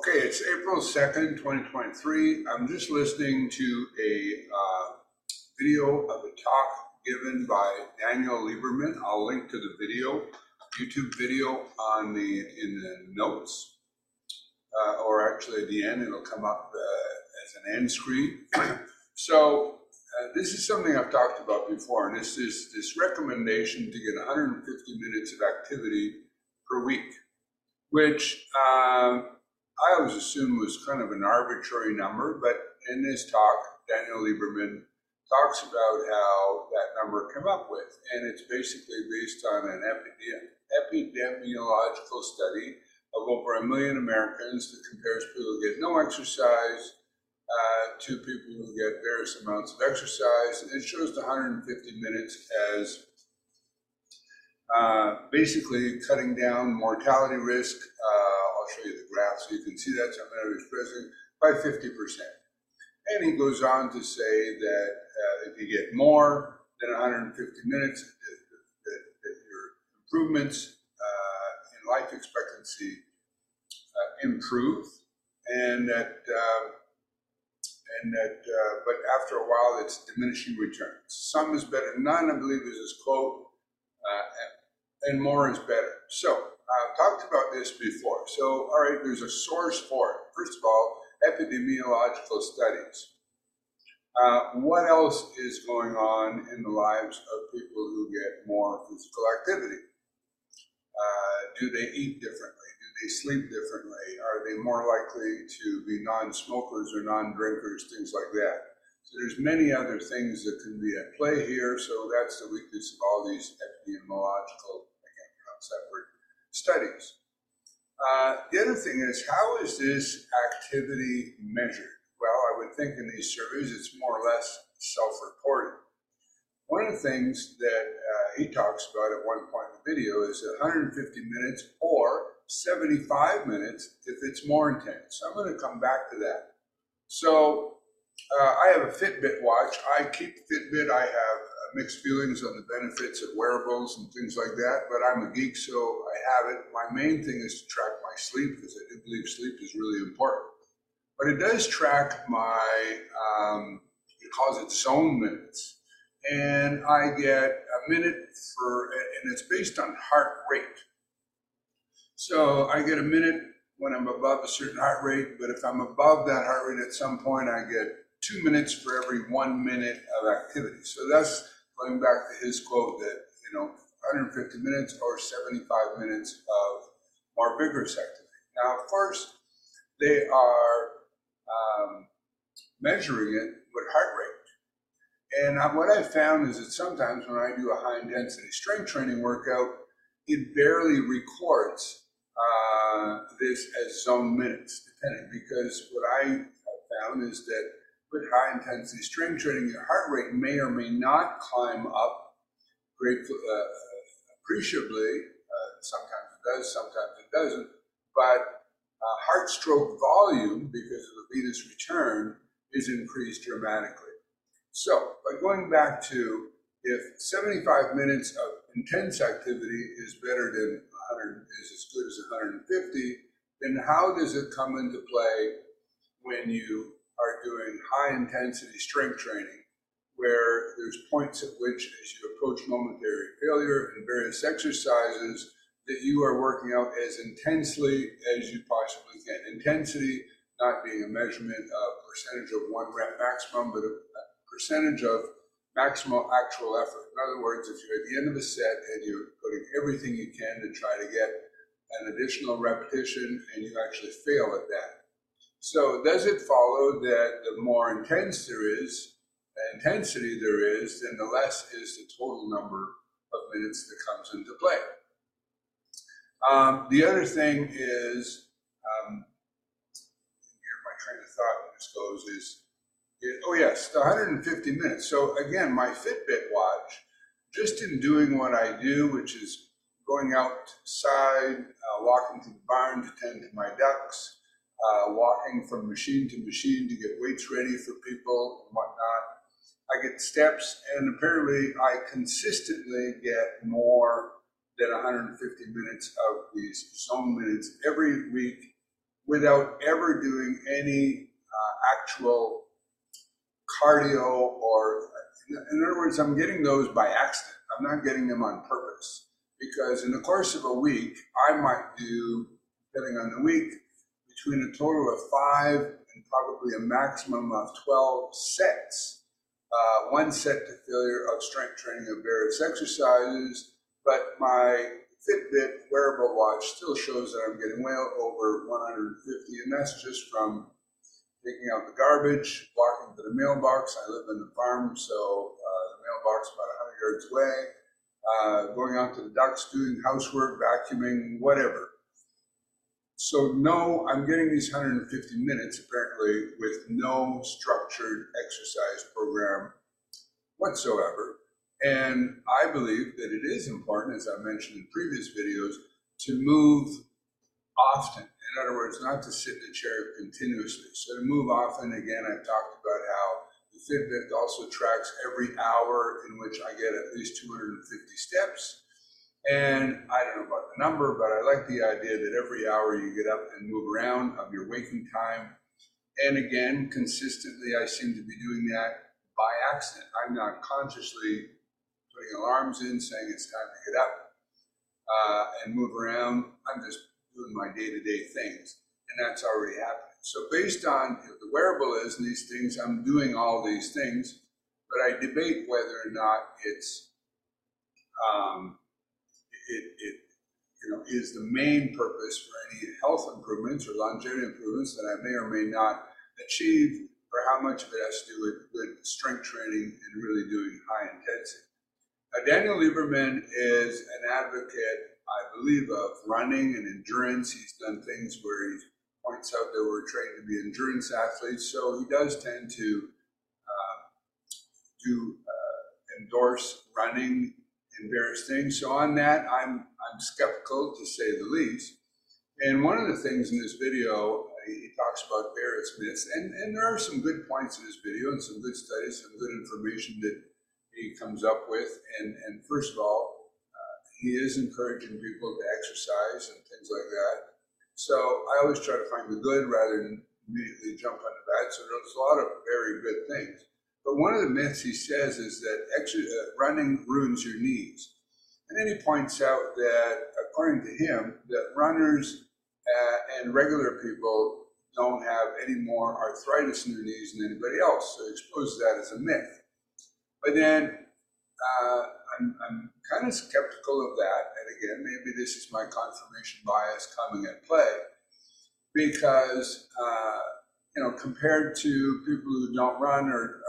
Okay, it's April 2nd, 2023. I'm just listening to a uh, video of a talk given by Daniel Lieberman. I'll link to the video, YouTube video on the in the notes, uh, or actually at the end, it'll come up uh, as an end screen. so uh, this is something I've talked about before, and this is this recommendation to get 150 minutes of activity per week, which um, I always assumed was kind of an arbitrary number, but in this talk, Daniel Lieberman talks about how that number came up with, and it's basically based on an epidemiological study of over a million Americans that compares people who get no exercise uh, to people who get various amounts of exercise. And it shows the 150 minutes as uh, basically cutting down mortality risk. Uh, show you the graph so you can see that. So I'm expressing by 50%. And he goes on to say that uh, if you get more than 150 minutes, that, that, that your improvements uh, in life expectancy uh, improve, and that um, and that, uh, but after a while, it's diminishing returns. Some is better than none, I believe, is his quote, uh, and, and, more is better. So, I've talked about this before. So, all right, there's a source for it. First of all, epidemiological studies. Uh, what else is going on in the lives of people who get more physical activity? Uh, do they eat differently? Do they sleep differently? Are they more likely to be non-smokers or non-drinkers, things like that? So there's many other things that can be at play here. So that's the weakness of all these epidemiological, I can't pronounce that word, studies. Uh, the other thing is, how is this activity measured? Well, I would think in these surveys it's more or less self-reported. One of the things that uh, he talks about at one point in the video is 150 minutes or 75 minutes if it's more intense. I'm going to come back to that. So uh, I have a Fitbit watch. I keep Fitbit. I have mixed feelings on the benefits of wearables and things like that, but I'm a geek, so I have it. My main thing is to track my sleep because I do believe sleep is really important. But it does track my, um, it calls it zone minutes. And I get a minute for, and it's based on heart rate. So I get a minute when I'm above a certain heart rate, but if I'm above that heart rate at some point, I get two minutes for every one minute of activity. So that's going back to his quote that, you know, 150 minutes or 75 minutes of more vigorous activity. Now, of course, they are um, measuring it with heart rate. And what I found is that sometimes when I do a high intensity strength training workout, it barely records uh, this as zone minutes, depending, because what I have found is that high intensity strength training, your heart rate may or may not climb up uh, appreciably. Uh, sometimes it does, sometimes it doesn't. But uh, heart stroke volume, because of the venous return, is increased dramatically. So, by going back to if 75 minutes of intense activity is better than 100 is as good as 150, then how does it come into play when you are doing high intensity strength training, where there's points at which, as you approach momentary failure in various exercises, that you are working out as intensely as you possibly can. Intensity not being a measurement of percentage of one rep maximum, but a percentage of maximal actual effort. In other words, if you're at the end of a set and you're putting everything you can to try to get an additional repetition and you actually fail at that. So does it follow that the more intense there is, intensity there is, then the less is the total number of minutes that comes into play. Um, the other thing is, um, here my train of thought this goes is oh yes, the 150 minutes. So again, my Fitbit watch, just in doing what I do, which is going outside, uh, walking to the barn to tend to my ducks, uh, walking from machine to machine to get weights ready for people and whatnot. I get steps, and apparently I consistently get more than 150 minutes of these zone minutes every week without ever doing any uh, actual cardio or, in other words, I'm getting those by accident. I'm not getting them on purpose because in the course of a week, I might do, depending on the week, between a total of five and probably a maximum of 12 sets. Uh, one set to failure of strength training of various exercises, but my Fitbit wearable watch still shows that I'm getting well over 150, and that's just from taking out the garbage, walking to the mailbox. I live in the farm, so uh, the mailbox is about 100 yards away. Uh, going out to the ducks, doing housework, vacuuming, whatever. So no, I'm getting these 150 minutes apparently with no structured exercise program whatsoever. And I believe that it is important, as I mentioned in previous videos, to move often. In other words, not to sit in a chair continuously. So to move often, again, I've talked about how the Fitbit also tracks every hour in which I get at least 250 steps. And I don't know about the number, but I like the idea that every hour you get up and move around of your waking time. And again, consistently, I seem to be doing that by accident. I'm not consciously putting alarms in saying it's time to get up uh, and move around. I'm just doing my day to day things, and that's already happening. So, based on you know, the wearable is and these things, I'm doing all these things, but I debate whether or not it's um, it, it you know is the main purpose for any health improvements or longevity improvements that I may or may not achieve, or how much of it has to do with good strength training and really doing high intensity. Now, Daniel Lieberman is an advocate, I believe, of running and endurance. He's done things where he points out that we're trained to be endurance athletes, so he does tend to uh, do uh, endorse running and various things. So on that, I'm I'm skeptical to say the least. And one of the things in this video, he talks about various myths, and, and there are some good points in this video and some good studies, some good information that he comes up with. And, and first of all, uh, he is encouraging people to exercise and things like that. So I always try to find the good rather than immediately jump on the bad. So there's a lot of very good things. But one of the myths he says is that uh, running ruins your knees. And then he points out that, according to him, that runners uh, and regular people don't have any more arthritis in their knees than anybody else. So he exposes that as a myth. But then uh, I'm, I'm kind of skeptical of that. And again, maybe this is my confirmation bias coming at play because, uh, you know, compared to people who don't run or,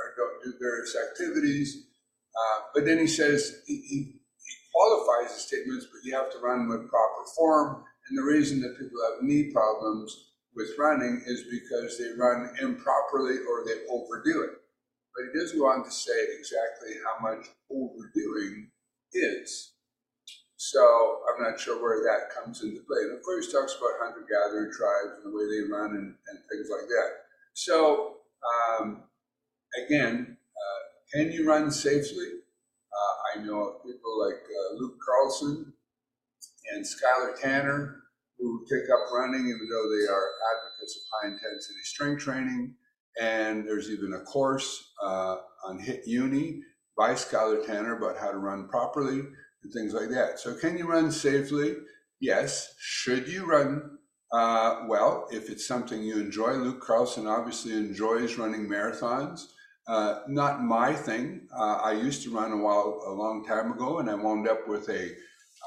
do various activities, uh, but then he says, he, he, he qualifies the statements, but you have to run with proper form. And the reason that people have knee problems with running is because they run improperly or they overdo it. But he does go on to say exactly how much overdoing is. So I'm not sure where that comes into play. And of course, he talks about hunter gatherer tribes and the way they run and, and things like that. So, um, again, uh, can you run safely? Uh, I know of people like uh, Luke Carlson and Skyler Tanner who take up running even though they are advocates of high intensity strength training. And there's even a course uh, on HIT Uni by Skyler Tanner about how to run properly and things like that. So, can you run safely? Yes. Should you run? Uh, well, if it's something you enjoy, Luke Carlson obviously enjoys running marathons. Uh, not my thing. Uh, I used to run a while, a long time ago, and I wound up with a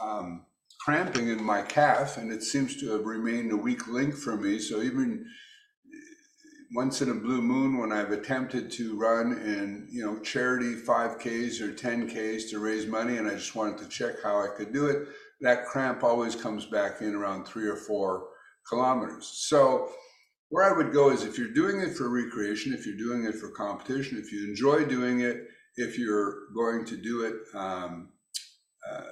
um, cramping in my calf, and it seems to have remained a weak link for me. So even once in a blue moon when I've attempted to run in, you know, charity 5Ks or 10Ks to raise money and I just wanted to check how I could do it, that cramp always comes back in around three or four kilometers. So where I would go is if you're doing it for recreation, if you're doing it for competition, if you enjoy doing it, if you're going to do it um, uh,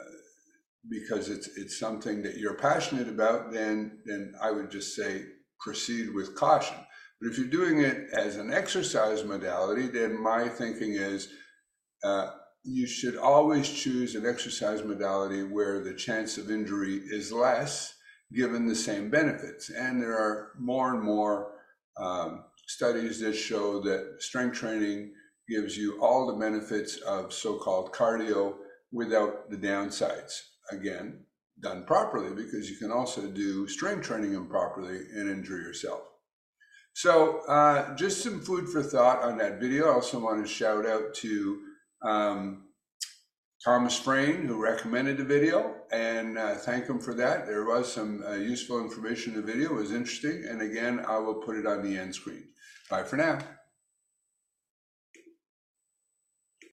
because it's it's something that you're passionate about, then then I would just say proceed with caution. But if you're doing it as an exercise modality, then my thinking is uh, you should always choose an exercise modality where the chance of injury is less. Given the same benefits. And there are more and more um, studies that show that strength training gives you all the benefits of so-called cardio without the downsides. Again, done properly because you can also do strength training improperly and injure yourself. So uh, just some food for thought on that video. I also want to shout out to um, Thomas Frayne, who recommended the video, and uh, thank him for that. There was some uh, useful information in the video. It was interesting. And again, I will put it on the end screen. Bye for now.